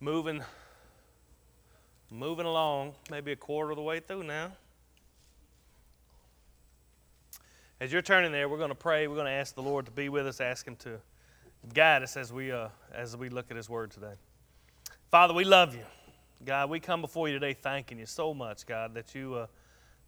moving moving along, maybe a quarter of the way through now. As you're turning there, we're going to pray. We're going to ask the Lord to be with us, ask Him to guide us as we, uh, as we look at His Word today. Father, we love you. God, we come before you today thanking you so much, God, that you, uh,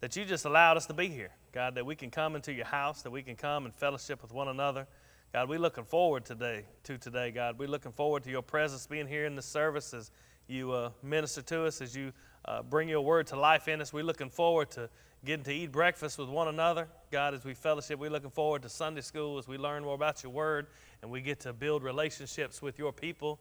that you just allowed us to be here. God, that we can come into your house, that we can come and fellowship with one another. God, we're looking forward today to today, God. We're looking forward to your presence being here in the services you uh, minister to us, as you uh, bring your word to life in us. We're looking forward to getting to eat breakfast with one another. God, as we fellowship, we're looking forward to Sunday school as we learn more about your word and we get to build relationships with your people.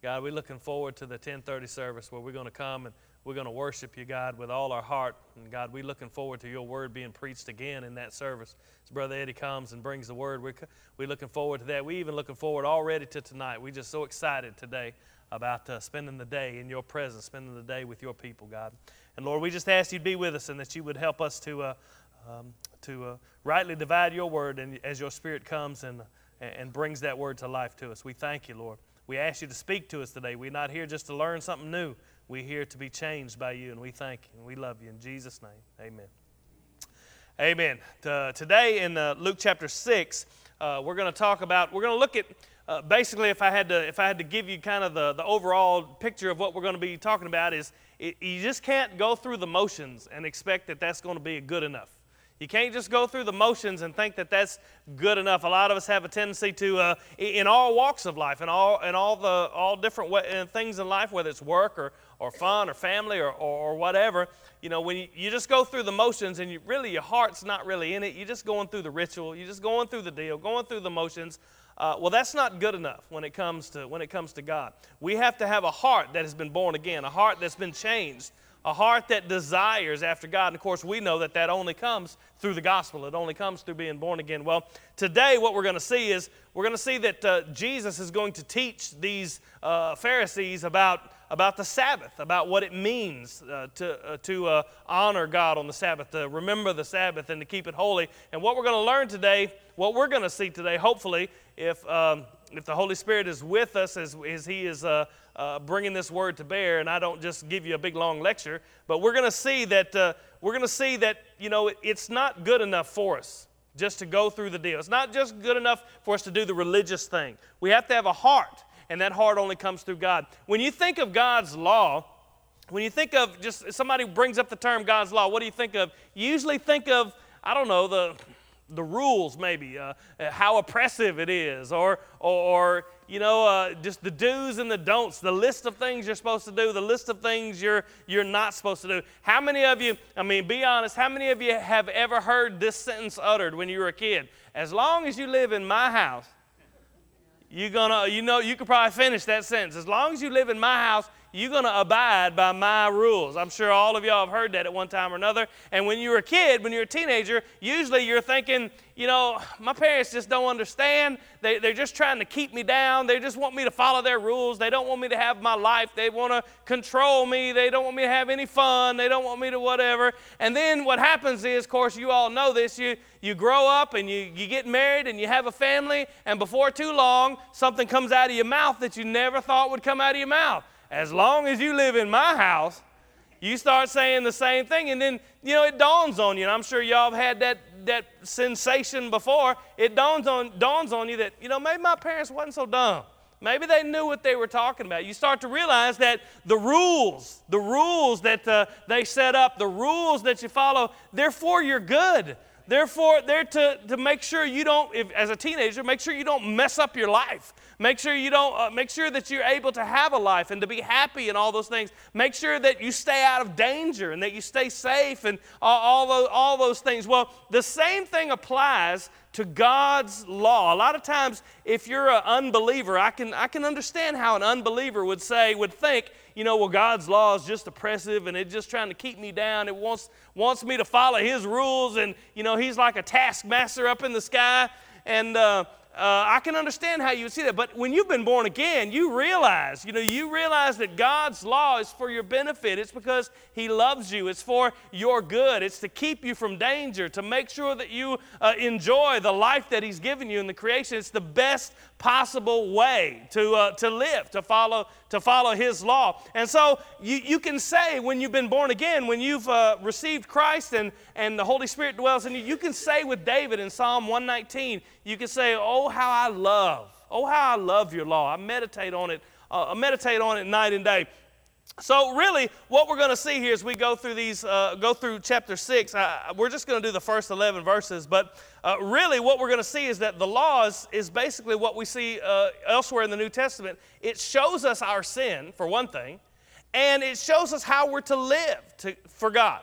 God, we're looking forward to the 1030 service where we're going to come and we're going to worship you, God, with all our heart. And God, we're looking forward to your word being preached again in that service. As Brother Eddie comes and brings the word, we're, we're looking forward to that. We're even looking forward already to tonight. We're just so excited today about uh, spending the day in your presence, spending the day with your people, God. And Lord, we just ask you to be with us and that you would help us to, uh, um, to uh, rightly divide your word and as your Spirit comes and, and brings that word to life to us. We thank you, Lord. We ask you to speak to us today. We're not here just to learn something new. We're here to be changed by you, and we thank you and we love you. In Jesus' name, amen. Amen. Uh, today in uh, Luke chapter 6, uh, we're going to talk about, we're going to look at uh, basically, if I had to, if I had to give you kind of the, the overall picture of what we're going to be talking about, is it, you just can't go through the motions and expect that that's going to be good enough. You can't just go through the motions and think that that's good enough. A lot of us have a tendency to, uh, in all walks of life, in all, in all the all different way, things in life, whether it's work or, or fun or family or, or, or whatever, you know, when you, you, just go through the motions and you really your heart's not really in it, you're just going through the ritual, you're just going through the deal, going through the motions. Uh, well, that's not good enough when it comes to when it comes to God. We have to have a heart that has been born again, a heart that's been changed, a heart that desires after God. And of course, we know that that only comes through the gospel. It only comes through being born again. Well, today what we're going to see is we're going to see that uh, Jesus is going to teach these uh, Pharisees about about the Sabbath, about what it means uh, to, uh, to uh, honor God on the Sabbath, to remember the Sabbath, and to keep it holy. And what we're going to learn today, what we're going to see today, hopefully, if, um, if the Holy Spirit is with us as, as He is uh, uh, bringing this word to bear, and I don't just give you a big long lecture, but we're going to see that uh, we're going to see that you know it's not good enough for us just to go through the deal. It's not just good enough for us to do the religious thing. We have to have a heart and that heart only comes through God. When you think of God's law, when you think of just somebody brings up the term God's law, what do you think of? You usually think of, I don't know, the the rules maybe, uh, how oppressive it is, or, or, you know, uh, just the do's and the don'ts, the list of things you're supposed to do, the list of things you're, you're not supposed to do. How many of you, I mean, be honest, how many of you have ever heard this sentence uttered when you were a kid? As long as you live in my house, you're gonna, you know, you could probably finish that sentence. As long as you live in my house, you're going to abide by my rules. I'm sure all of y'all have heard that at one time or another. And when you were a kid, when you're a teenager, usually you're thinking, you know, my parents just don't understand. They, they're just trying to keep me down. They just want me to follow their rules. They don't want me to have my life. They want to control me. They don't want me to have any fun. They don't want me to whatever. And then what happens is, of course, you all know this. You, you grow up and you, you get married and you have a family, and before too long, something comes out of your mouth that you never thought would come out of your mouth as long as you live in my house, you start saying the same thing. And then, you know, it dawns on you, and I'm sure y'all have had that, that sensation before. It dawns on, dawns on you that, you know, maybe my parents wasn't so dumb. Maybe they knew what they were talking about. You start to realize that the rules, the rules that uh, they set up, the rules that you follow, they're for your good. Therefore, they're to, to make sure you don't, if, as a teenager, make sure you don't mess up your life. Make sure you don't, uh, make sure that you're able to have a life and to be happy and all those things. Make sure that you stay out of danger and that you stay safe and all, all, those, all those things. Well, the same thing applies to God's law. A lot of times, if you're an unbeliever, I can, I can understand how an unbeliever would say, would think, you know, well, God's law is just oppressive and it's just trying to keep me down. It wants, wants me to follow His rules, and, you know, He's like a taskmaster up in the sky. And, uh, uh, I can understand how you would see that. But when you've been born again, you realize, you know, you realize that God's law is for your benefit. It's because He loves you. It's for your good. It's to keep you from danger, to make sure that you uh, enjoy the life that He's given you in the creation. It's the best possible way to, uh, to live, to follow, to follow His law. And so you, you can say when you've been born again, when you've uh, received Christ and, and the Holy Spirit dwells in you, you can say with David in Psalm 119, you can say, Oh, how I love, oh, how I love your law. I meditate on it, uh, I meditate on it night and day. So really, what we're going to see here as we go through these, uh, go through chapter six, uh, we're just going to do the first 11 verses. But uh, really, what we're going to see is that the laws is basically what we see uh, elsewhere in the New Testament. It shows us our sin, for one thing, and it shows us how we're to live to, for God.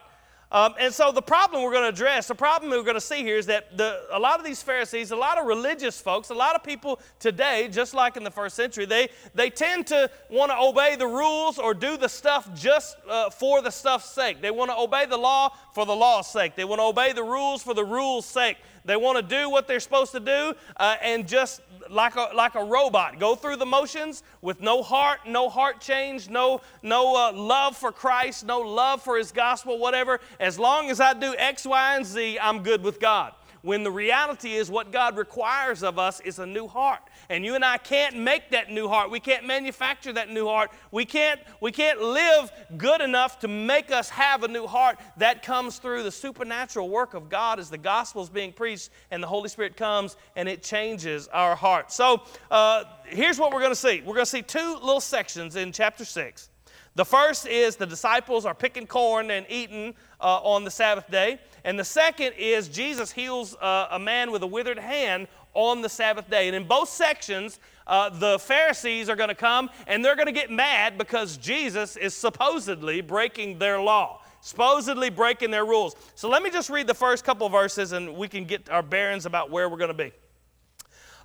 Um, and so the problem we're going to address, the problem we're going to see here is that the, a lot of these Pharisees, a lot of religious folks, a lot of people today, just like in the first century, they, they tend to want to obey the rules or do the stuff just uh, for the stuff's sake. They want to obey the law for the law's sake. They want to obey the rules for the rules' sake. They want to do what they're supposed to do uh, and just like a, like a robot, go through the motions with no heart, no heart change, no, no uh, love for Christ, no love for His gospel, whatever. As long as I do X, Y, and Z, I'm good with God when the reality is what God requires of us is a new heart. And you and I can't make that new heart. We can't manufacture that new heart. We can't, we can't live good enough to make us have a new heart. That comes through the supernatural work of God as the gospel is being preached and the Holy Spirit comes and it changes our heart. So uh, here's what we're going to see we're going to see two little sections in chapter 6. The first is the disciples are picking corn and eating uh, on the Sabbath day. And the second is Jesus heals uh, a man with a withered hand on the Sabbath day. And in both sections, uh, the Pharisees are going to come and they're going to get mad because Jesus is supposedly breaking their law supposedly breaking their rules. So let me just read the first couple verses and we can get our bearings about where we're going to be.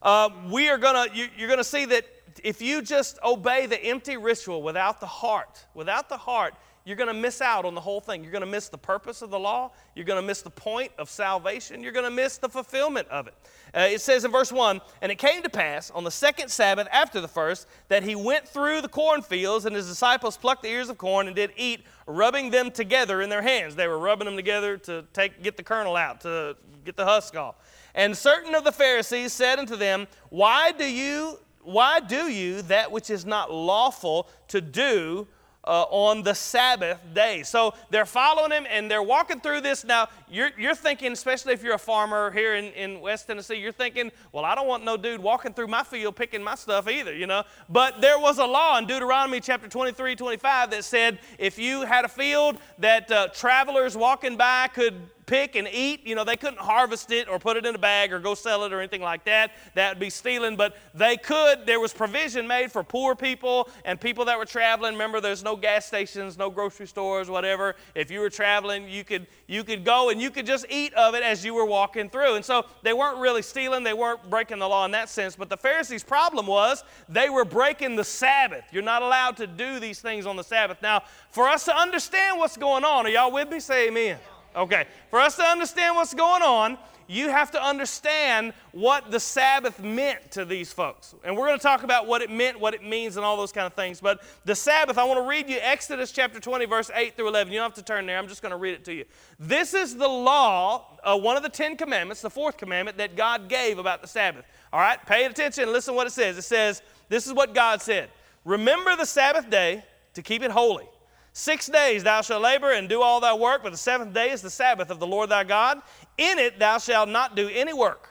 Uh, we are going to, you, you're going to see that if you just obey the empty ritual without the heart, without the heart, you're going to miss out on the whole thing. You're going to miss the purpose of the law. You're going to miss the point of salvation. You're going to miss the fulfillment of it. Uh, it says in verse 1 And it came to pass on the second Sabbath after the first that he went through the cornfields, and his disciples plucked the ears of corn and did eat, rubbing them together in their hands. They were rubbing them together to take, get the kernel out, to get the husk off. And certain of the Pharisees said unto them, Why do you why do you that which is not lawful to do uh, on the Sabbath day. So they're following him and they're walking through this. Now, you're, you're thinking, especially if you're a farmer here in, in West Tennessee, you're thinking, well, I don't want no dude walking through my field picking my stuff either, you know. But there was a law in Deuteronomy chapter 23, 25 that said if you had a field that uh, travelers walking by could pick and eat. You know, they couldn't harvest it or put it in a bag or go sell it or anything like that. That would be stealing. But they could. There was provision made for poor people and people that were traveling. Remember, there's no gas stations, no grocery stores, whatever. If you were traveling, you could you could go and you could just eat of it as you were walking through. And so they weren't really stealing. They weren't breaking the law in that sense. But the Pharisees' problem was they were breaking the Sabbath. You're not allowed to do these things on the Sabbath. Now, for us to understand what's going on, are y'all with me? Say amen. Okay, for us to understand what's going on, you have to understand what the Sabbath meant to these folks. And we're going to talk about what it meant, what it means, and all those kind of things. But the Sabbath, I want to read you Exodus chapter 20, verse 8 through 11. You don't have to turn there, I'm just going to read it to you. This is the law, uh, one of the Ten Commandments, the fourth commandment that God gave about the Sabbath. All right, pay attention listen what it says. It says, This is what God said Remember the Sabbath day to keep it holy. Six days thou shalt labor and do all thy work, but the seventh day is the Sabbath of the Lord thy God. In it thou shalt not do any work.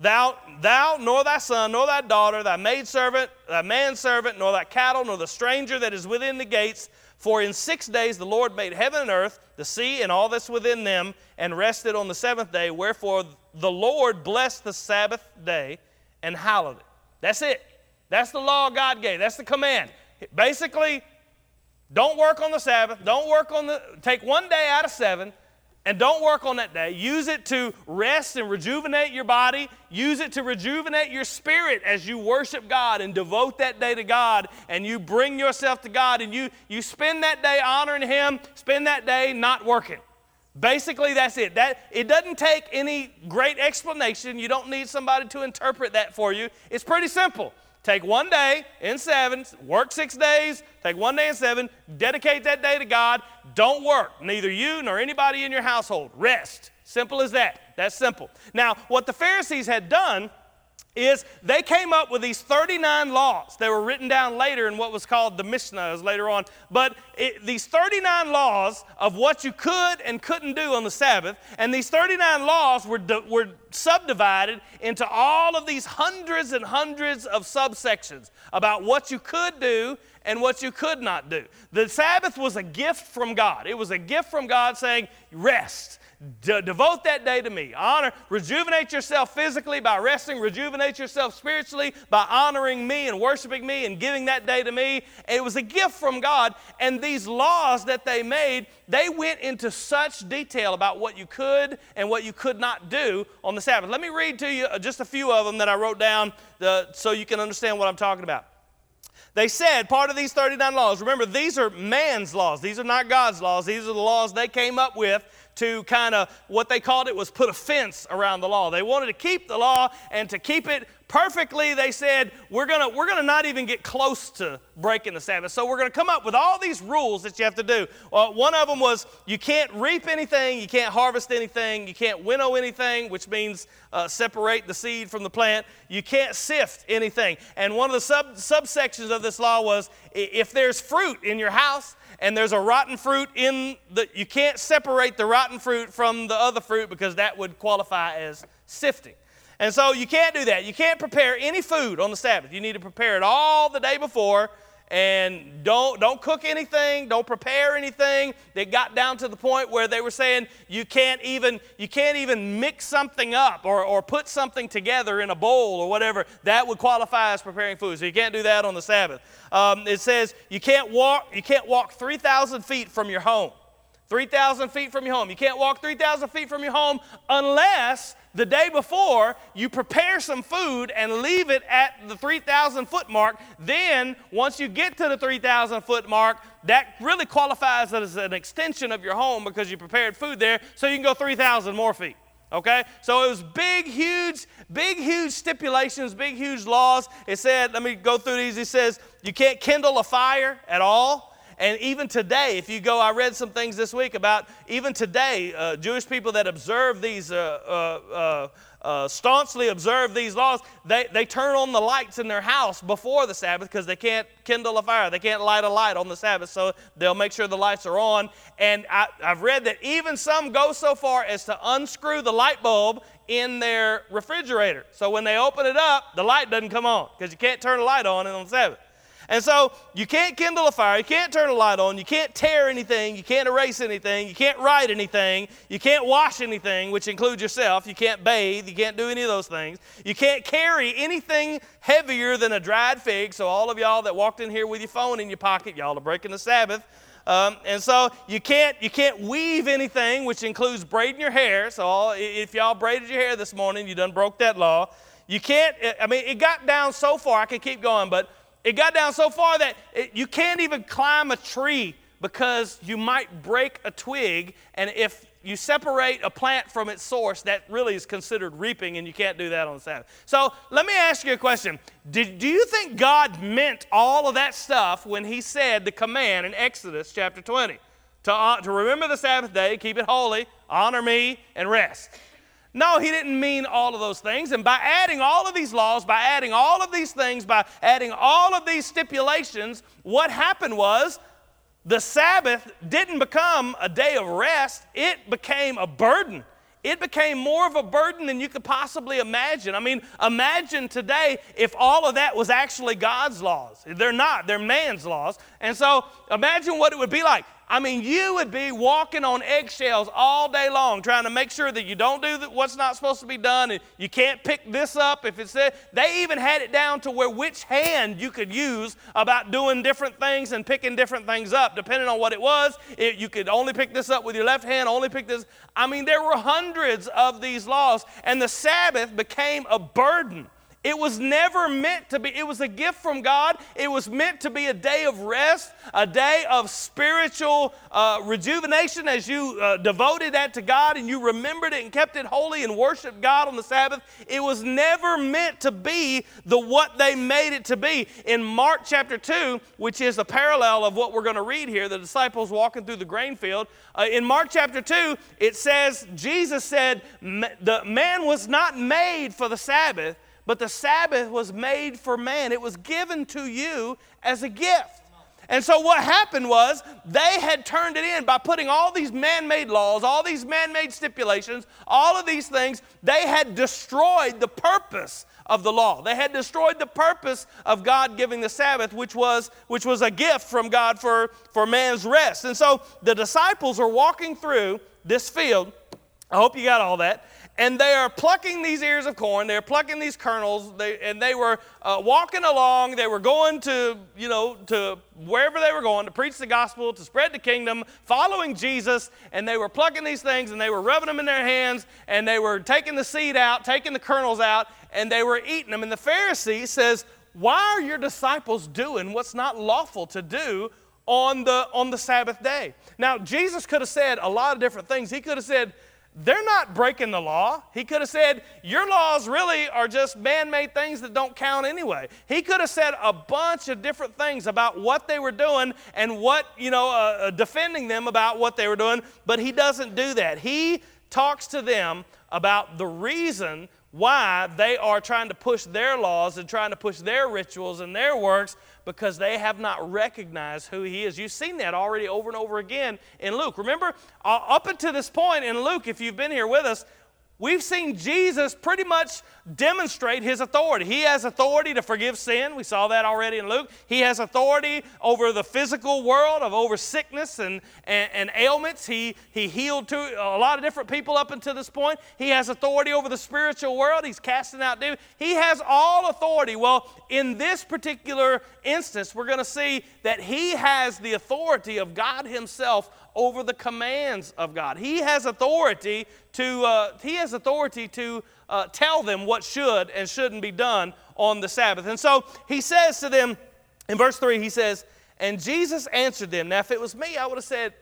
Thou, thou, nor thy son, nor thy daughter, thy maidservant, thy manservant, nor thy cattle, nor the stranger that is within the gates. For in six days the Lord made heaven and earth, the sea, and all that's within them, and rested on the seventh day. Wherefore the Lord blessed the Sabbath day and hallowed it. That's it. That's the law God gave. That's the command. Basically, don't work on the Sabbath. Don't work on the, take one day out of seven and don't work on that day. Use it to rest and rejuvenate your body. Use it to rejuvenate your spirit as you worship God and devote that day to God and you bring yourself to God and you, you spend that day honoring Him, spend that day not working. Basically, that's it. That, it doesn't take any great explanation. You don't need somebody to interpret that for you. It's pretty simple. Take one day in seven, work six days, take one day in seven, dedicate that day to God. Don't work, neither you nor anybody in your household. Rest. Simple as that. That's simple. Now, what the Pharisees had done is they came up with these 39 laws. They were written down later in what was called the Mishnahs later on. But it, these 39 laws of what you could and couldn't do on the Sabbath, and these 39 laws were, were subdivided into all of these hundreds and hundreds of subsections about what you could do and what you could not do. The Sabbath was a gift from God. It was a gift from God saying, rest. De- devote that day to me. Honor, rejuvenate yourself physically by resting, rejuvenate yourself spiritually by honoring me and worshiping me and giving that day to me. And it was a gift from God. And these laws that they made, they went into such detail about what you could and what you could not do on the Sabbath. Let me read to you uh, just a few of them that I wrote down the, so you can understand what I'm talking about. They said part of these 39 laws, remember, these are man's laws. These are not God's laws. These are the laws they came up with to kind of what they called it was put a fence around the law. They wanted to keep the law and to keep it perfectly, they said, we're to we're gonna not even get close to breaking the Sabbath. So we're going to come up with all these rules that you have to do. One of them was you can't reap anything, you can't harvest anything, you can't winnow anything, which means uh, separate the seed from the plant. You can't sift anything. And one of the sub, subsections of this law was if there's fruit in your house, and there's a rotten fruit in the you can't separate the rotten fruit from the other fruit because that would qualify as sifting and so you can't do that. You can't prepare any food on the Sabbath. You need to prepare it all the day before and don't don't cook anything. Don't prepare anything. They got down to the point where they were saying you can't even you can't even mix something up or, or put something together in a bowl or whatever. That would qualify as preparing food. So you can't do that on the sabbath. Um, it says you can't walk you can't walk 3000 feet from your home. 3000 feet from your home. You can't walk 3000 feet from your home unless the day before, you prepare some food and leave it at the 3,000 foot mark. Then, once you get to the 3,000 foot mark, that really qualifies as an extension of your home because you prepared food there, so you can go 3,000 more feet. Okay? So it was big, huge, big, huge stipulations, big, huge laws. It said, let me go through these. It says, you can't kindle a fire at all. And even today, if you go, I read some things this week about even today, uh, Jewish people that observe these, uh, uh, uh, uh staunchly observe these laws, they, they turn on the lights in their house before the Sabbath because they can't kindle a fire. They can't light a light on the Sabbath, so they'll make sure the lights are on. And I, I've read that even some go so far as to unscrew the light bulb in their refrigerator. So when they open it up, the light doesn't come on because you can't turn a light on on the Sabbath. And so you can't kindle a fire, you can't turn a light on, you can't tear anything, you can't erase anything, you can't write anything, you can't wash anything, which includes yourself, you can't bathe, you can't do any of those things. You can't carry anything heavier than a dried fig. So all of y'all that walked in here with your phone in your pocket, y'all are breaking the Sabbath. Um, and so you can't you can't weave anything, which includes braiding your hair. So all, if y'all braided your hair this morning, you done broke that law. You can't. I mean, it got down so far. I can keep going, but it got down so far that it, you can't even climb a tree because you might break a twig. And if you separate a plant from its source, that really is considered reaping, and you can't do that on the Sabbath. So let me ask you a question. Did, do you think God meant all of that stuff when He said the command in Exodus chapter 20 to, uh, to remember the Sabbath day, keep it holy, honor me, and rest? No, he didn't mean all of those things. And by adding all of these laws, by adding all of these things, by adding all of these stipulations, what happened was the Sabbath didn't become a day of rest, it became a burden. It became more of a burden than you could possibly imagine. I mean, imagine today if all of that was actually God's laws. They're not, they're man's laws. And so imagine what it would be like I mean, you would be walking on eggshells all day long trying to make sure that you don't do what's not supposed to be done and you can't pick this up if it's there. They even had it down to where which hand you could use about doing different things and picking different things up, depending on what it was. It, you could only pick this up with your left hand, only pick this. I mean, there were hundreds of these laws, and the Sabbath became a burden it was never meant to be, it was a gift from God. It was meant to be a day of rest, a day of spiritual uh, rejuvenation as you uh, devoted that to God and you remembered it and kept it holy and worshiped God on the Sabbath. It was never meant to be the what they made it to be. In Mark chapter 2, which is a parallel of what we're going to read here, the disciples walking through the grain field, uh, in Mark chapter 2, it says, Jesus said, The man was not made for the Sabbath but the Sabbath was made for man. It was given to you as a gift. And so what happened was they had turned it in by putting all these man made laws, all these man made stipulations, all of these things. They had destroyed the purpose of the law. They had destroyed the purpose of God giving the Sabbath, which was, which was a gift from God for, for man's rest. And so the disciples are walking through this field. I hope you got all that and they are plucking these ears of corn they're plucking these kernels they, and they were uh, walking along they were going to you know to wherever they were going to preach the gospel to spread the kingdom following jesus and they were plucking these things and they were rubbing them in their hands and they were taking the seed out taking the kernels out and they were eating them and the pharisee says why are your disciples doing what's not lawful to do on the on the sabbath day? Now jesus could have said a lot of different things. He could have said they're not breaking the law. He could have said, Your laws really are just man made things that don't count anyway. He could have said a bunch of different things about what they were doing and what, you know, uh, uh, defending them about what they were doing, but he doesn't do that. He talks to them about the reason why they are trying to push their laws and trying to push their rituals and their works because they have not recognized who he is. You've seen that already over and over again in Luke. Remember, uh, up until this point in Luke, if you've been here with us, we've seen Jesus pretty much demonstrate his authority. He has authority to forgive sin. We saw that already in Luke. He has authority over the physical world, of over sickness and, and, and, ailments. He, he healed a lot of different people up until this point. He has authority over the spiritual world. He's casting out demons. He has all authority. Well, in this particular instance, we're going to see that he has the authority of God himself over the commands of God. He has authority to, uh, he has authority to uh, tell them what should and shouldn't be done on the Sabbath. And so he says to them in verse 3, he says, And Jesus answered them. Now, if it was me, I would have said,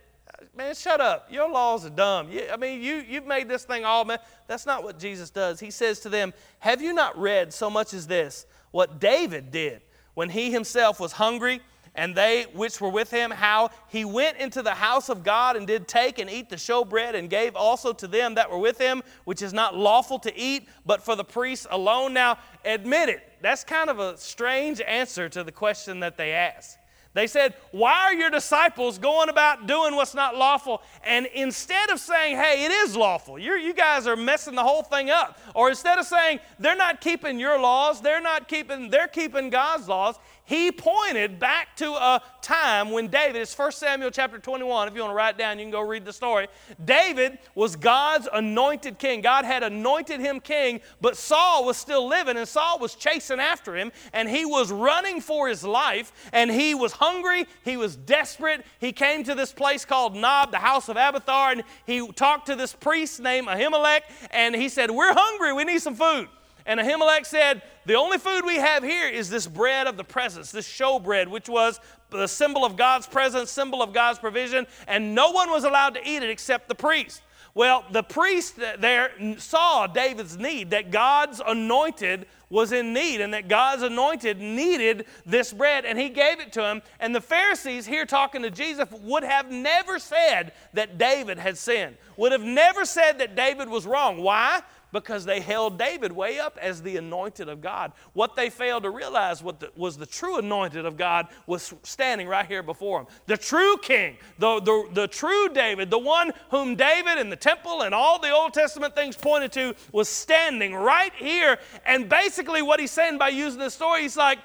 Man, shut up. Your laws are dumb. You, I mean, you, you've made this thing all, man. That's not what Jesus does. He says to them, Have you not read so much as this, what David did when he himself was hungry? And they which were with him, how he went into the house of God and did take and eat the showbread, and gave also to them that were with him, which is not lawful to eat, but for the priests alone. Now, admit it, that's kind of a strange answer to the question that they asked. They said, Why are your disciples going about doing what's not lawful? And instead of saying, Hey, it is lawful, you you guys are messing the whole thing up, or instead of saying, They're not keeping your laws, they're not keeping, they're keeping God's laws, he pointed back to a time when David, it's 1 Samuel chapter 21. If you want to write down, you can go read the story. David was God's anointed king. God had anointed him king, but Saul was still living, and Saul was chasing after him, and he was running for his life, and he was hungry, he was desperate. He came to this place called Nob, the house of Abiathar, and he talked to this priest named Ahimelech, and he said, We're hungry, we need some food. And Ahimelech said, The only food we have here is this bread of the presence, this show bread, which was the symbol of God's presence, symbol of God's provision, and no one was allowed to eat it except the priest. Well, the priest there saw David's need, that God's anointed was in need, and that God's anointed needed this bread, and he gave it to him. And the Pharisees, here talking to Jesus, would have never said that David had sinned, would have never said that David was wrong. Why? Because they held David way up as the anointed of God. What they failed to realize was the true anointed of God was standing right here before them. The true king, the, the, the true David, the one whom David and the temple and all the Old Testament things pointed to, was standing right here. And basically, what he's saying by using this story, he's like,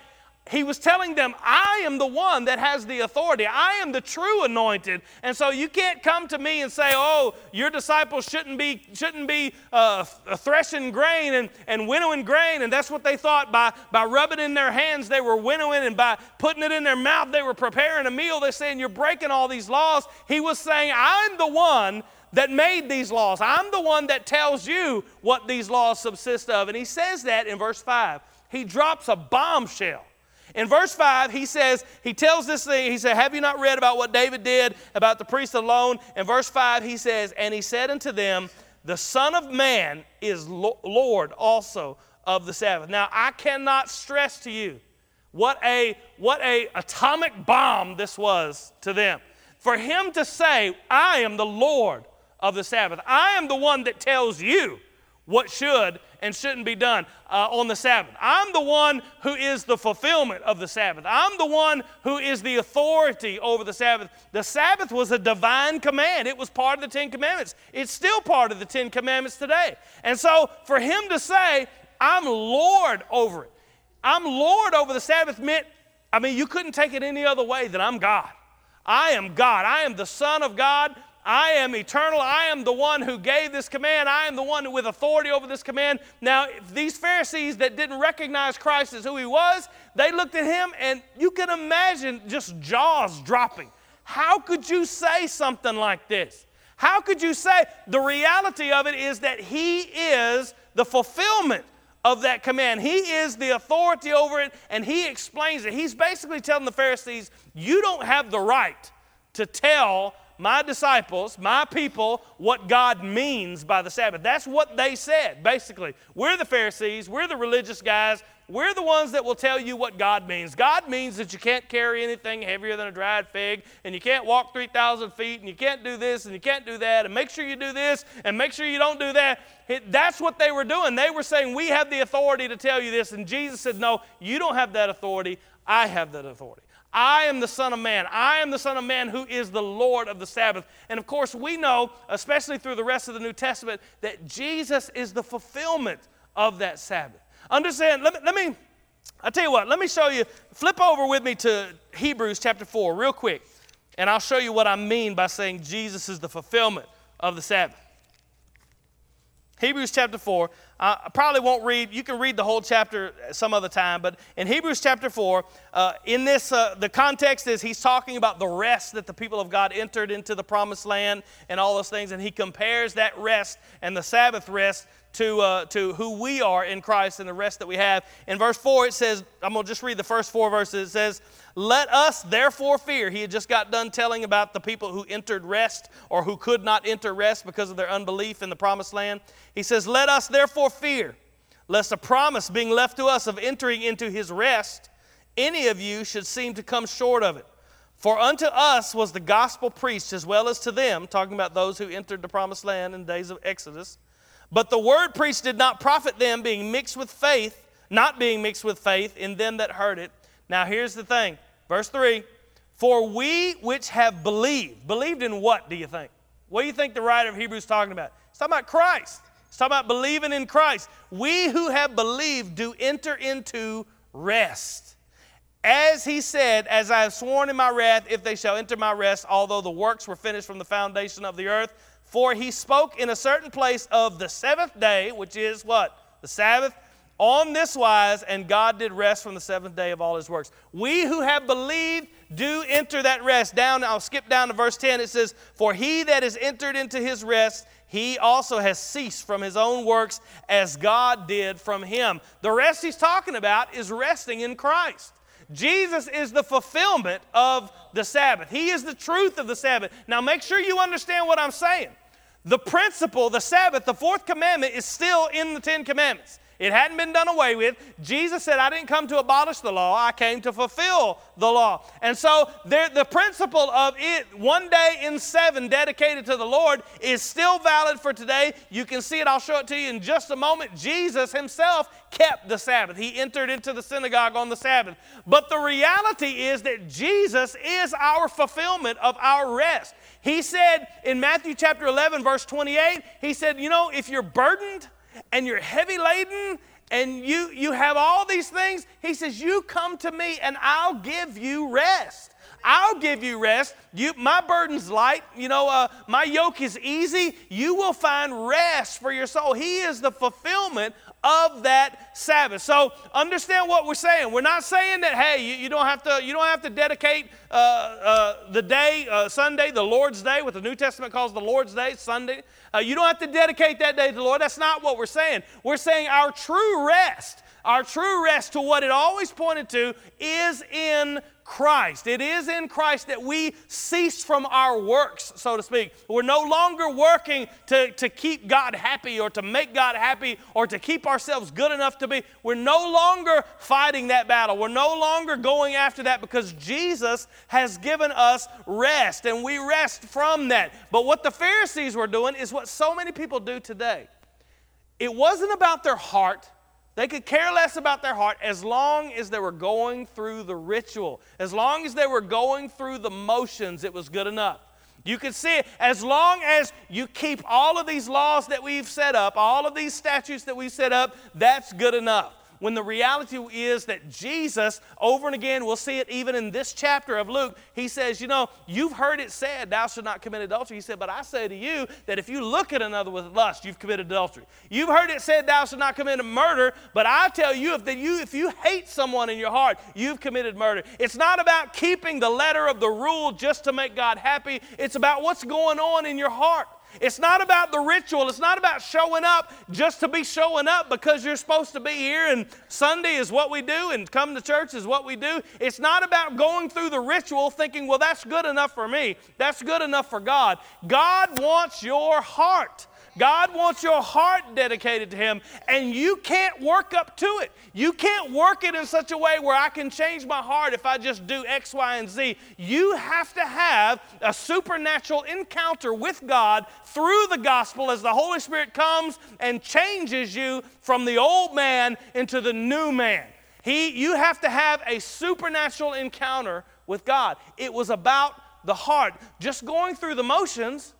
he was telling them, I am the one that has the authority. I am the true anointed. And so you can't come to me and say, oh, your disciples shouldn't be, shouldn't be uh, threshing grain and, and winnowing grain. And that's what they thought by, by rubbing in their hands, they were winnowing, and by putting it in their mouth, they were preparing a meal. They're saying, You're breaking all these laws. He was saying, I'm the one that made these laws. I'm the one that tells you what these laws subsist of. And he says that in verse 5. He drops a bombshell. In verse 5, he says, he tells this thing, he said, Have you not read about what David did about the priest alone? In verse 5, he says, And he said unto them, The Son of Man is Lord also of the Sabbath. Now, I cannot stress to you what a what a atomic bomb this was to them. For him to say, I am the Lord of the Sabbath, I am the one that tells you what should and shouldn't be done uh, on the Sabbath. I'm the one who is the fulfillment of the Sabbath. I'm the one who is the authority over the Sabbath. The Sabbath was a divine command, it was part of the Ten Commandments. It's still part of the Ten Commandments today. And so for him to say, I'm Lord over it, I'm Lord over the Sabbath meant, I mean, you couldn't take it any other way than I'm God. I am God. I am the Son of God I am eternal. I am the one who gave this command. I am the one with authority over this command. Now, these Pharisees that didn't recognize Christ as who he was, they looked at him and you can imagine just jaws dropping. How could you say something like this? How could you say the reality of it is that he is the fulfillment of that command. He is the authority over it and he explains it. He's basically telling the Pharisees, you don't have the right to tell my disciples, my people, what God means by the Sabbath. That's what they said, basically. We're the Pharisees, we're the religious guys, we're the ones that will tell you what God means. God means that you can't carry anything heavier than a dried fig, and you can't walk 3,000 feet, and you can't do this, and you can't do that, and make sure you do this, and make sure you don't do that. That's what they were doing. They were saying, We have the authority to tell you this. And Jesus said, No, you don't have that authority. I have that authority. I am the Son of Man. I am the Son of Man who is the Lord of the Sabbath. And of course, we know, especially through the rest of the New Testament, that Jesus is the fulfillment of that Sabbath. Understand, let me, let me I'll tell you what, let me show you. Flip over with me to Hebrews chapter 4 real quick, and I'll show you what I mean by saying Jesus is the fulfillment of the Sabbath. Hebrews chapter 4. I probably won't read, you can read the whole chapter some other time, but in Hebrews chapter 4, uh, in this, uh, the context is he's talking about the rest that the people of God entered into the promised land and all those things, and he compares that rest and the Sabbath rest to, uh, to who we are in Christ and the rest that we have. In verse 4, it says, I'm going to just read the first four verses. It says, Let us therefore fear. He had just got done telling about the people who entered rest or who could not enter rest because of their unbelief in the promised land. He says, Let us therefore fear, lest a promise being left to us of entering into his rest, any of you should seem to come short of it. For unto us was the gospel preached as well as to them, talking about those who entered the promised land in the days of Exodus. But the word preached did not profit them, being mixed with faith, not being mixed with faith in them that heard it. Now here's the thing. Verse 3 For we which have believed, believed in what do you think? What do you think the writer of Hebrews is talking about? It's talking about Christ. It's talking about believing in Christ. We who have believed do enter into rest. As he said, As I have sworn in my wrath, if they shall enter my rest, although the works were finished from the foundation of the earth. For he spoke in a certain place of the seventh day, which is what? The Sabbath. On this wise, and God did rest from the seventh day of all his works. We who have believed do enter that rest. Down, I'll skip down to verse 10. It says, For he that is entered into his rest, he also has ceased from his own works as God did from him. The rest he's talking about is resting in Christ. Jesus is the fulfillment of the Sabbath. He is the truth of the Sabbath. Now, make sure you understand what I'm saying. The principle, the Sabbath, the fourth commandment is still in the Ten Commandments. It hadn't been done away with. Jesus said, I didn't come to abolish the law, I came to fulfill the law. And so there, the principle of it, one day in seven dedicated to the Lord, is still valid for today. You can see it, I'll show it to you in just a moment. Jesus himself kept the Sabbath, he entered into the synagogue on the Sabbath. But the reality is that Jesus is our fulfillment of our rest. He said in Matthew chapter 11, verse 28, He said, You know, if you're burdened, and you're heavy laden and you, you have all these things, he says, You come to me and I'll give you rest. I'll give you rest. You, my burden's light. You know, uh, my yoke is easy. You will find rest for your soul. He is the fulfillment of that Sabbath. So understand what we're saying. We're not saying that hey, you, you don't have to you don't have to dedicate uh, uh, the day uh, Sunday, the Lord's Day, what the New Testament calls the Lord's Day, Sunday. Uh, you don't have to dedicate that day to the Lord. That's not what we're saying. We're saying our true rest, our true rest to what it always pointed to, is in Christ. It is in Christ that we cease from our works, so to speak. We're no longer working to, to keep God happy or to make God happy or to keep ourselves good enough to be. We're no longer fighting that battle. We're no longer going after that because Jesus has given us rest and we rest from that. But what the Pharisees were doing is what so many people do today. it wasn't about their heart. They could care less about their heart as long as they were going through the ritual. As long as they were going through the motions, it was good enough. You could see it. As long as you keep all of these laws that we've set up, all of these statutes that we've set up, that's good enough when the reality is that Jesus, over and again, we'll see it even in this chapter of Luke, he says, You know, you've heard it said, Thou shalt not commit adultery. He said, But I say to you that if you look at another with lust, you've committed adultery. You've heard it said, Thou shalt not commit murder, but I tell you, if, you, if you hate someone in your heart, you've committed murder. It's not about keeping the letter of the rule just to make God happy, it's about what's going on in your heart. It's not about the ritual. It's not about showing up just to be showing up because you're supposed to be here and Sunday is what we do and come to church is what we do. It's not about going through the ritual thinking, well, that's good enough for me. That's good enough for God. God wants your heart. God wants your heart dedicated to Him, and you can't work up to it. You can't work it in such a way where I can change my heart if I just do X, Y, and Z. You have to have a supernatural encounter with God through the gospel as the Holy Spirit comes and changes you from the old man into the new man. He, you have to have a supernatural encounter with God. It was about the heart. Just going through the motions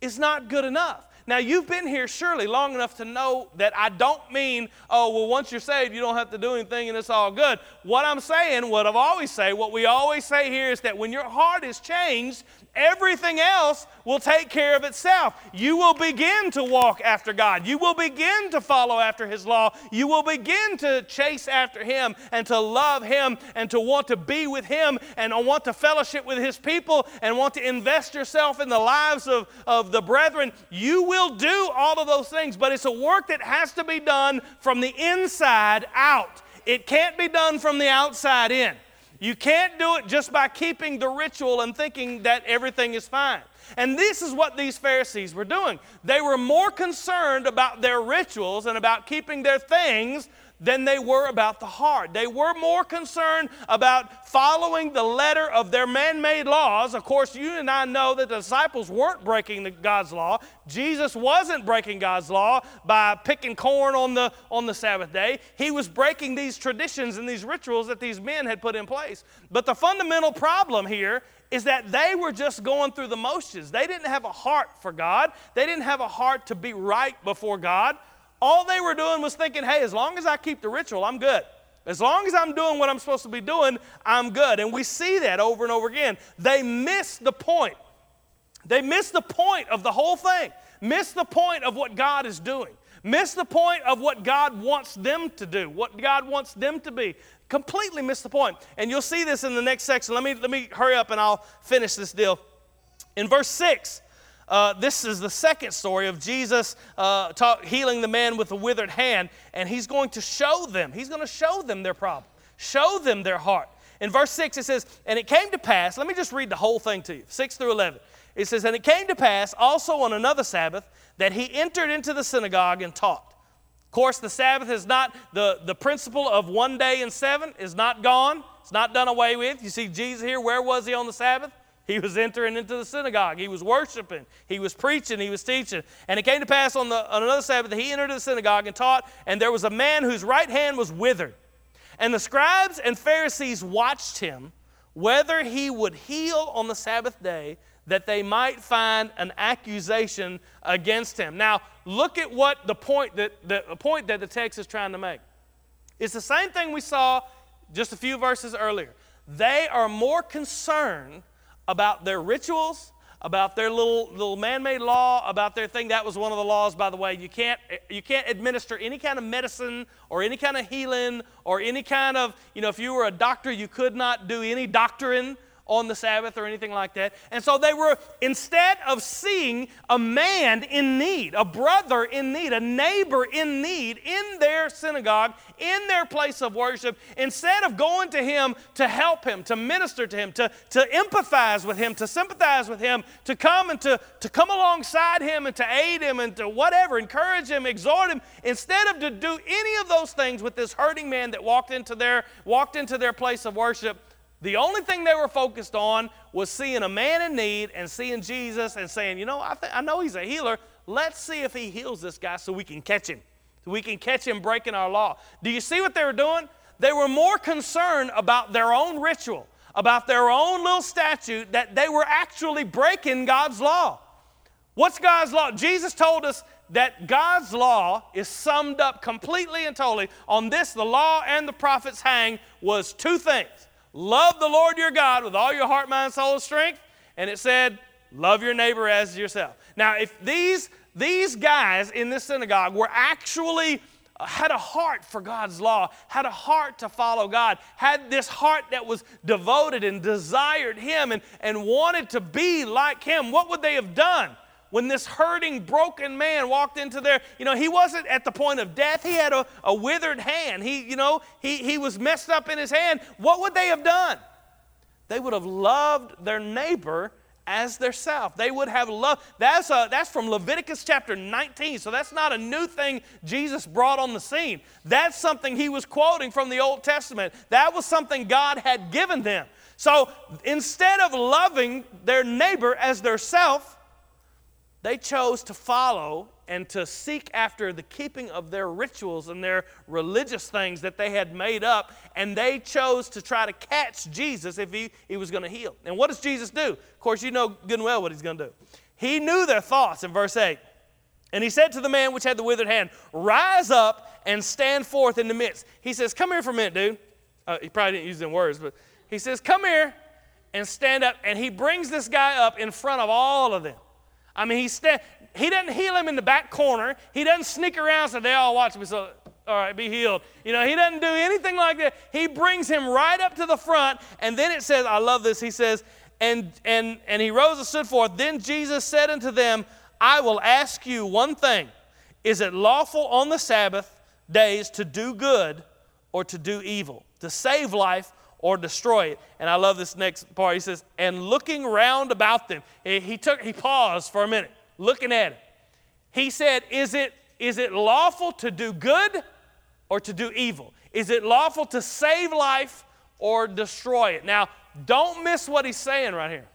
is not good enough. Now, you've been here surely long enough to know that I don't mean, oh, well, once you're saved, you don't have to do anything and it's all good. What I'm saying, what I've always say, what we always say here is that when your heart is changed, everything else will take care of itself. You will begin to walk after God. You will begin to follow after His law. You will begin to chase after Him and to love Him and to want to be with Him and want to fellowship with His people and want to invest yourself in the lives of, of the brethren. You will do all of those things, but it's a work that has to be done from the inside out. It can't be done from the outside in. You can't do it just by keeping the ritual and thinking that everything is fine. And this is what these Pharisees were doing. They were more concerned about their rituals and about keeping their things than they were about the heart. They were more concerned about following the letter of their man made laws. Of course, you and I know that the disciples weren't breaking the, God's law. Jesus wasn't breaking God's law by picking corn on the, on the Sabbath day. He was breaking these traditions and these rituals that these men had put in place. But the fundamental problem here is that they were just going through the motions. They didn't have a heart for God, they didn't have a heart to be right before God. All they were doing was thinking, hey, as long as I keep the ritual, I'm good. As long as I'm doing what I'm supposed to be doing, I'm good. And we see that over and over again. They miss the point. They miss the point of the whole thing, miss the point of what God is doing, miss the point of what God wants them to do, what God wants them to be. Completely miss the point. And you'll see this in the next section. Let me, let me hurry up and I'll finish this deal. In verse 6, uh, this is the second story of Jesus uh, talk, healing the man with the withered hand, and he's going to show them, he's going to show them their problem, show them their heart. In verse 6, it says, And it came to pass, let me just read the whole thing to you, 6 through 11. It says, And it came to pass also on another Sabbath that he entered into the synagogue and taught. Of course, the Sabbath is not, the, the principle of one day and seven is not gone, it's not done away with. You see Jesus here, where was he on the Sabbath? He was entering into the synagogue. He was worshiping. He was preaching. He was teaching. And it came to pass on, the, on another Sabbath that he entered the synagogue and taught, and there was a man whose right hand was withered. And the scribes and Pharisees watched him whether he would heal on the Sabbath day that they might find an accusation against him. Now, look at what the point that the point that the text is trying to make. It's the same thing we saw just a few verses earlier. They are more concerned about their rituals, about their little, little man-made law, about their thing. That was one of the laws, by the way. You can't, you can't administer any kind of medicine or any kind of healing or any kind of, you know, if you were a doctor, you could not do any doctrine on the Sabbath or anything like that. And so they were, instead of seeing a man in need, a brother in need, a neighbor in need in their synagogue, in their place of worship, instead of going to him to help him, to minister to him, to, to empathize with him, to sympathize with him, to come and to, to come alongside him and to aid him and to whatever, encourage him, exhort him, instead of to do any of those things with this hurting man that walked into their, walked into their place of worship, the only thing they were focused on was seeing a man in need and seeing Jesus and saying, you know, I, th- I know he's a healer. Let's see if he heals this guy so we can catch him. so we can catch him breaking our law. Do you see what they were doing? They were more concerned about their own ritual, about their own little statute, that they were actually breaking God's law. What's God's law? Jesus told us that God's law is summed up completely and totally on this the law and the prophets hang was two things love the Lord your God with all your heart, mind, soul, and strength, and it said, love your neighbor as yourself. Now, if these, these guys in this synagogue were actually uh, had a heart for God's law, had a heart to follow God, had this heart that was devoted and desired Him and, and wanted to be like Him, what would they have done? When this hurting, broken man walked into there, you know, he wasn't at the point of death. He had a, a withered hand. He, you know, he, he was messed up in his hand. What would they have done? They would have loved their neighbor as their self. They would have loved. That's, a, that's from Leviticus chapter 19. So that's not a new thing Jesus brought on the scene. That's something he was quoting from the Old Testament. That was something God had given them. So instead of loving their neighbor as their self, they chose to follow and to seek after the keeping of their rituals and their religious things that they had made up, and they chose to try to catch Jesus if he, he was going to heal. And what does Jesus do? Of course, you know good and well what he's going to do. He knew their thoughts in verse 8. And he said to the man which had the withered hand, Rise up and stand forth in the midst. He says, Come here for a minute, dude. Uh, he probably didn't use them words, but he says, Come here and stand up. And he brings this guy up in front of all of them. I mean, he, sta- he doesn't heal him in the back corner. He doesn't sneak around so they all watch me, so all right, be healed. You know, he doesn't do anything like that. He brings him right up to the front, and then it says, I love this. He says, and and and he rose and stood forth. Then Jesus said unto them, I will ask you one thing. Is it lawful on the Sabbath days to do good or to do evil, to save life or destroy it. And I love this next part. He says, and looking round about them, he, took he paused for a minute, looking at it. He said, Is it is it lawful to do good or to do evil? Is it lawful to save life or destroy it? Now, don't miss what he's saying right here.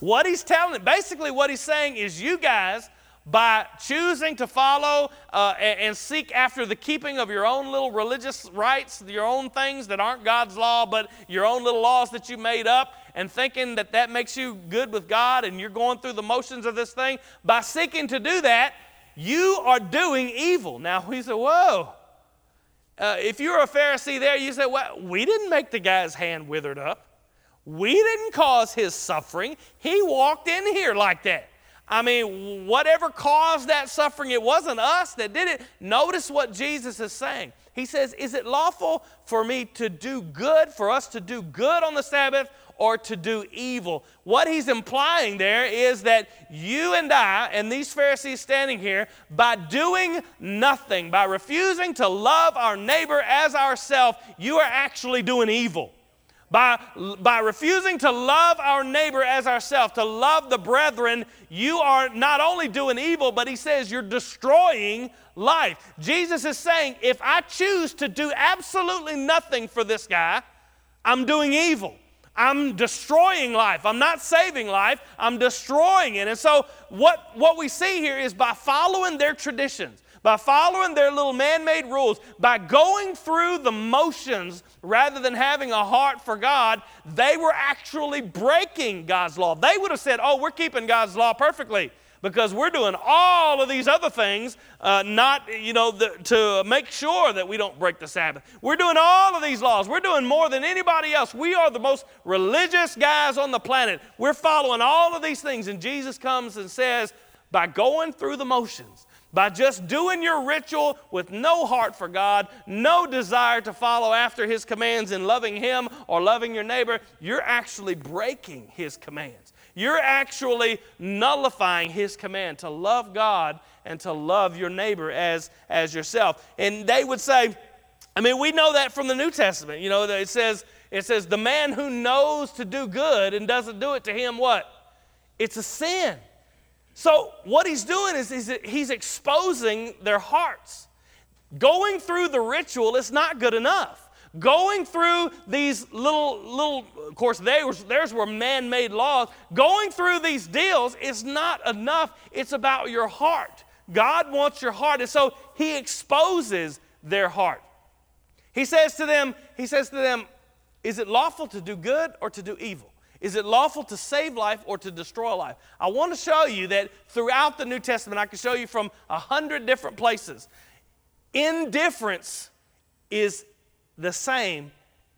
What he's telling, basically, what he's saying is, you guys by choosing to follow uh, and, seek after the keeping of your own little religious rites, your own things that aren't God's law, but your own little laws that you made up, and thinking that that makes you good with God and you're going through the motions of this thing, by seeking to do that, you are doing evil. Now, we say, whoa. Uh, if you're a Pharisee there, you say, well, we didn't make the guy's hand withered up. We didn't cause his suffering. He walked in here like that. I mean, whatever caused that suffering, it wasn't us that did it. Notice what Jesus is saying. He says, Is it lawful for me to do good, for us to do good on the Sabbath, or to do evil? What he's implying there is that you and I, and these Pharisees standing here, by doing nothing, by refusing to love our neighbor as ourselves, you are actually doing evil. By, by refusing to love our neighbor as ourselves, to love the brethren, you are not only doing evil, but he says you're destroying life. Jesus is saying, if I choose to do absolutely nothing for this guy, I'm doing evil. I'm destroying life. I'm not saving life, I'm destroying it. And so, what, what we see here is by following their traditions, by following their little man made rules, by going through the motions rather than having a heart for God, they were actually breaking God's law. They would have said, Oh, we're keeping God's law perfectly because we're doing all of these other things uh, not you know the, to make sure that we don't break the sabbath. We're doing all of these laws. We're doing more than anybody else. We are the most religious guys on the planet. We're following all of these things. And jesus comes and says by going through the motions by just doing your ritual with no heart for God, no desire to follow after His commands in loving Him or loving your neighbor, you're actually breaking His commands. You're actually nullifying His command to love God and to love your neighbor as, as yourself. And they would say, I mean, we know that from the New Testament. You know, it says, it says, the man who knows to do good and doesn't do it to him, what? It's a sin. So, what he's doing is he's, exposing their hearts. Going through the ritual is not good enough. Going through these little, little, of course, theirs, theirs were man made laws. Going through these deals is not enough. It's about your heart. God wants your heart. And so he exposes their heart. He says to them, he says to them, is it lawful to do good or to do evil? Is it lawful to save life or to destroy life? I want to show you that throughout the New Testament, I can show you from a hundred different places. Indifference is the same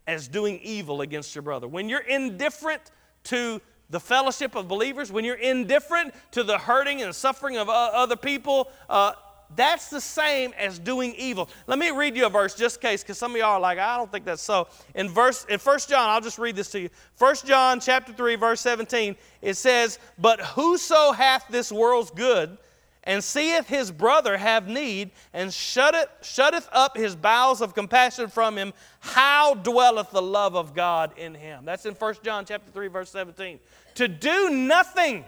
as doing evil against your brother. When you're indifferent to the fellowship of believers, when you're indifferent to the hurting and suffering of other people, uh, that's the same as doing evil. Let me read you a verse just in case, because some of y'all are like, I don't think that's so. In verse in 1 John, I'll just read this to you. 1 John chapter 3, verse 17, it says, But whoso hath this world's good, and seeth his brother have need, and shutteth, shutteth up his bowels of compassion from him, how dwelleth the love of God in him? That's in 1 John chapter 3, verse 17. To do nothing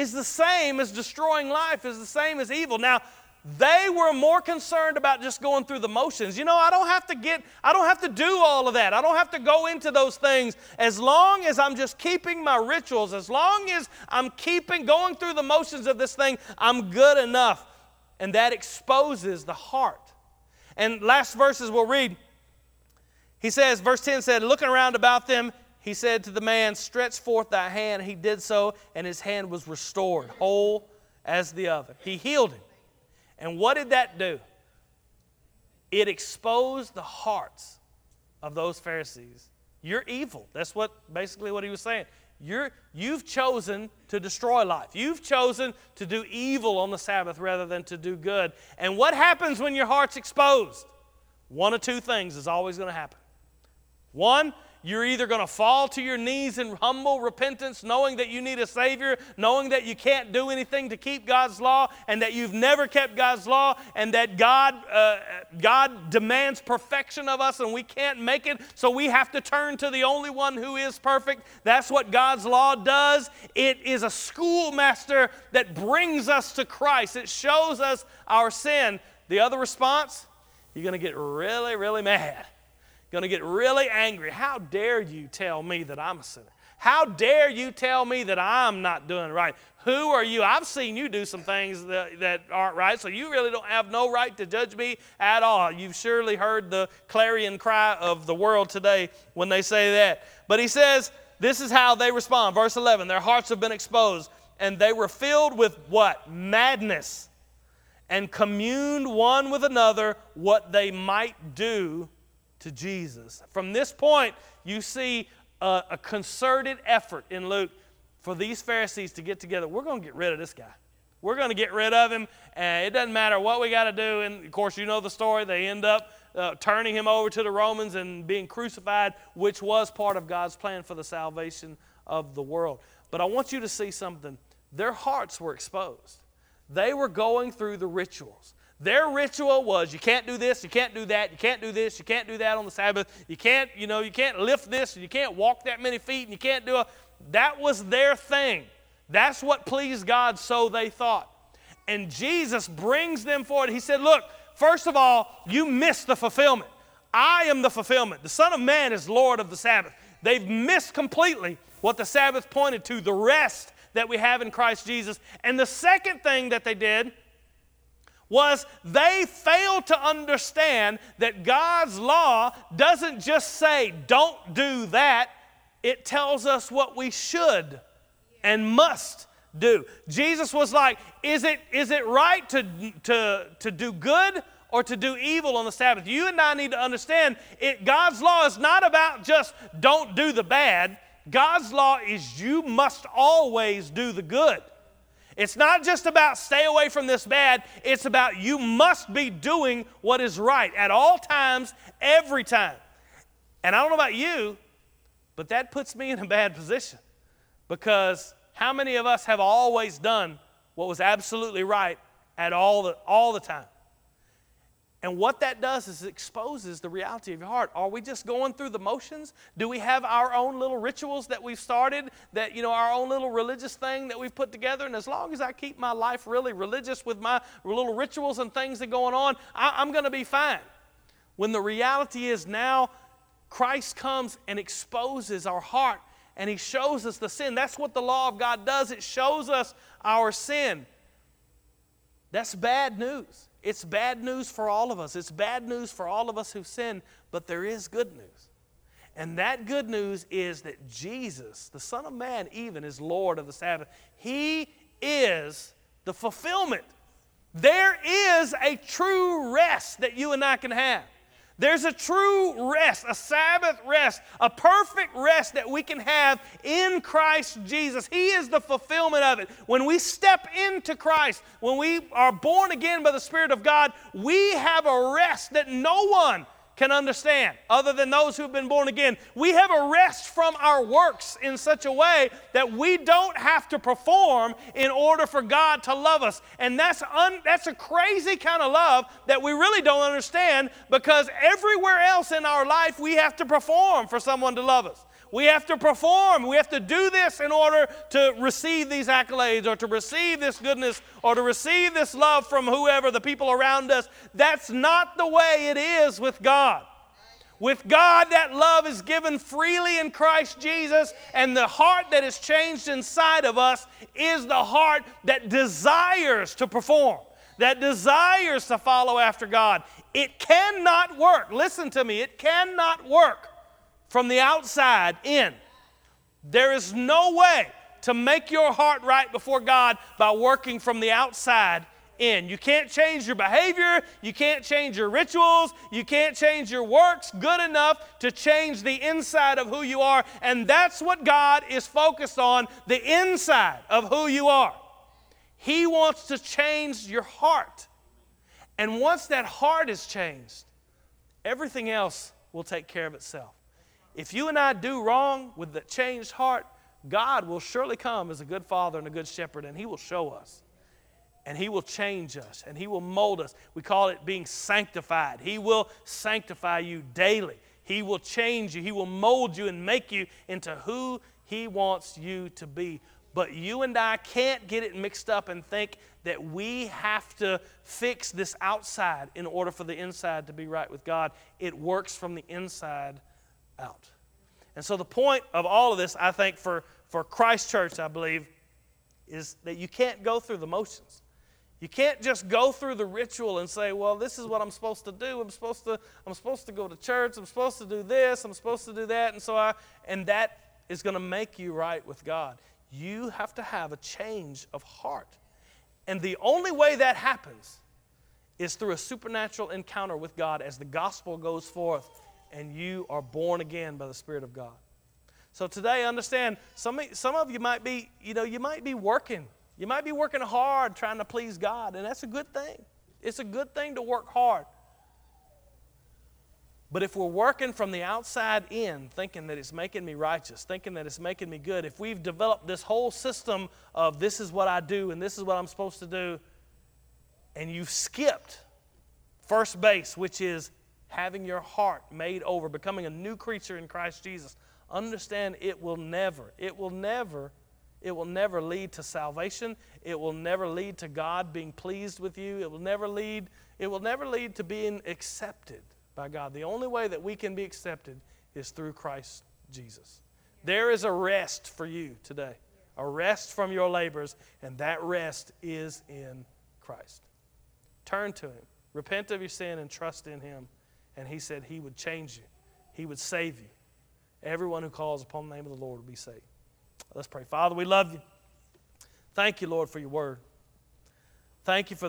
is the same as destroying life, is the same as evil. Now, they were more concerned about just going through the motions. You know, I don't have to get, I don't have to do all of that. I don't have to go into those things. As long as I'm just keeping my rituals, as long as I'm keeping, going through the motions of this thing, I'm good enough. And that exposes the heart. And last verses we'll read. He says, verse 10 said, looking around about them, he said to the man, Stretch forth thy hand. He did so, and his hand was restored, whole as the other. He healed him. And what did that do? It exposed the hearts of those Pharisees. You're evil. That's what basically what he was saying. You're, you've chosen to destroy life. You've chosen to do evil on the Sabbath rather than to do good. And what happens when your heart's exposed? One of two things is always going to happen. One, you're either going to fall to your knees in humble repentance, knowing that you need a Savior, knowing that you can't do anything to keep God's law, and that you've never kept God's law, and that God, uh, God demands perfection of us, and we can't make it, so we have to turn to the only one who is perfect. That's what God's law does. It is a schoolmaster that brings us to Christ, it shows us our sin. The other response, you're going to get really, really mad going to get really angry. How dare you tell me that I'm a sinner? How dare you tell me that I'm not doing right? Who are you? I've seen you do some things that, that aren't right, so you really don't have no right to judge me at all. You've surely heard the clarion cry of the world today when they say that. But he says, this is how they respond. Verse 11 Their hearts have been exposed, and they were filled with what? Madness, and communed one with another what they might do to Jesus. From this point, you see a, a concerted effort in Luke for these Pharisees to get together. We're going to get rid of this guy. We're going to get rid of him, and it doesn't matter what we got to do. And of course, you know the story. They end up uh, turning him over to the Romans and being crucified, which was part of God's plan for the salvation of the world. But I want you to see something. Their hearts were exposed, they were going through the rituals. Their ritual was you can't do this, you can't do that, you can't do this, you can't do that on the Sabbath, you can't, you know, you can't lift this, and you can't walk that many feet, and you can't do a. That was their thing. That's what pleased God, so they thought. And Jesus brings them forward. He said, Look, first of all, you missed the fulfillment. I am the fulfillment. The Son of Man is Lord of the Sabbath. They've missed completely what the Sabbath pointed to, the rest that we have in Christ Jesus. And the second thing that they did was they failed to understand that God's law doesn't just say, don't do that, it tells us what we should and must do. Jesus was like, is it, is it right to, to, to do good or to do evil on the Sabbath? You and I need to understand it, God's law is not about just don't do the bad. God's law is you must always do the good. It's not just about stay away from this bad, it's about you must be doing what is right at all times, every time. And I don't know about you, but that puts me in a bad position because how many of us have always done what was absolutely right at all the, all the time? And what that does is exposes the reality of your heart. Are we just going through the motions? Do we have our own little rituals that we've started, that, you know, our own little religious thing that we've put together? And as long as I keep my life really religious with my little rituals and things that are going on, I, am going to be fine. When the reality is now Christ comes and exposes our heart and he shows us the sin. That's what the law of God does, it shows us our sin. That's bad news. It's bad news for all of us. It's bad news for all of us who've sinned, but there is good news. And that good news is that Jesus, the Son of Man, even is Lord of the Sabbath. He is the fulfillment. There is a true rest that you and I can have. There's a true rest, a Sabbath rest, a perfect rest that we can have in Christ Jesus. He is the fulfillment of it. When we step into Christ, when we are born again by the Spirit of God, we have a rest that no one can understand, other than those who've been born again. We have a rest from our works in such a way that we don't have to perform in order for God to love us. And that's, un, that's a crazy kind of love that we really don't understand because everywhere else in our life we have to perform for someone to love us. We have to perform. We have to do this in order to receive these accolades or to receive this goodness or to receive this love from whoever, the people around us. That's not the way it is with God. With God, that love is given freely in Christ Jesus, and the heart that is changed inside of us is the heart that desires to perform, that desires to follow after God. It cannot work. Listen to me, it cannot work from the outside in. There is no way to make your heart right before God by working from the outside in. You can't change your behavior, you can't change your rituals, you can't change your works good enough to change the inside of who you are. And that's what God is focused on the inside of who you are. He wants to change your heart. And once that heart is changed, everything else will take care of itself. If you and I do wrong with the changed heart, God will surely come as a good father and a good shepherd, and He will show us. And He will change us, and He will mold us. We call it being sanctified. He will sanctify you daily. He will change you. He will mold you and make you into who He wants you to be. But you and I can't get it mixed up and think that we have to fix this outside in order for the inside to be right with God. It works from the inside out. And so, the point of all of this, I think, for, for Christ Church, I believe, is that you can't go through the motions. You can't just go through the ritual and say, well, this is what I'm supposed to do. I'm supposed to, I'm supposed to go to church. I'm supposed to do this. I'm supposed to do that. And so I, and that is going to make you right with God. You have to have a change of heart. And the only way that happens is through a supernatural encounter with God as the gospel goes forth and you are born again by the Spirit of God. So today, understand some, some of you might be, you know, you might be working. You might be working hard trying to please God, and that's a good thing. It's a good thing to work hard. But if we're working from the outside in, thinking that it's making me righteous, thinking that it's making me good, if we've developed this whole system of this is what I do and this is what I'm supposed to do, and you've skipped first base, which is having your heart made over, becoming a new creature in Christ Jesus, understand it will never, it will never, it will never lead to salvation. It will never lead to God being pleased with you. It will never lead, it will never lead to being accepted by God. The only way that we can be accepted is through Christ Jesus. There is a rest for you today, a rest from your labors, and that rest is in Christ. Turn to Him, repent of your sin, and trust in Him. And he said he would change you, he would save you. Everyone who calls upon the name of the Lord will be saved. Let's pray. Father, we love you. Thank you, Lord, for your word. Thank you for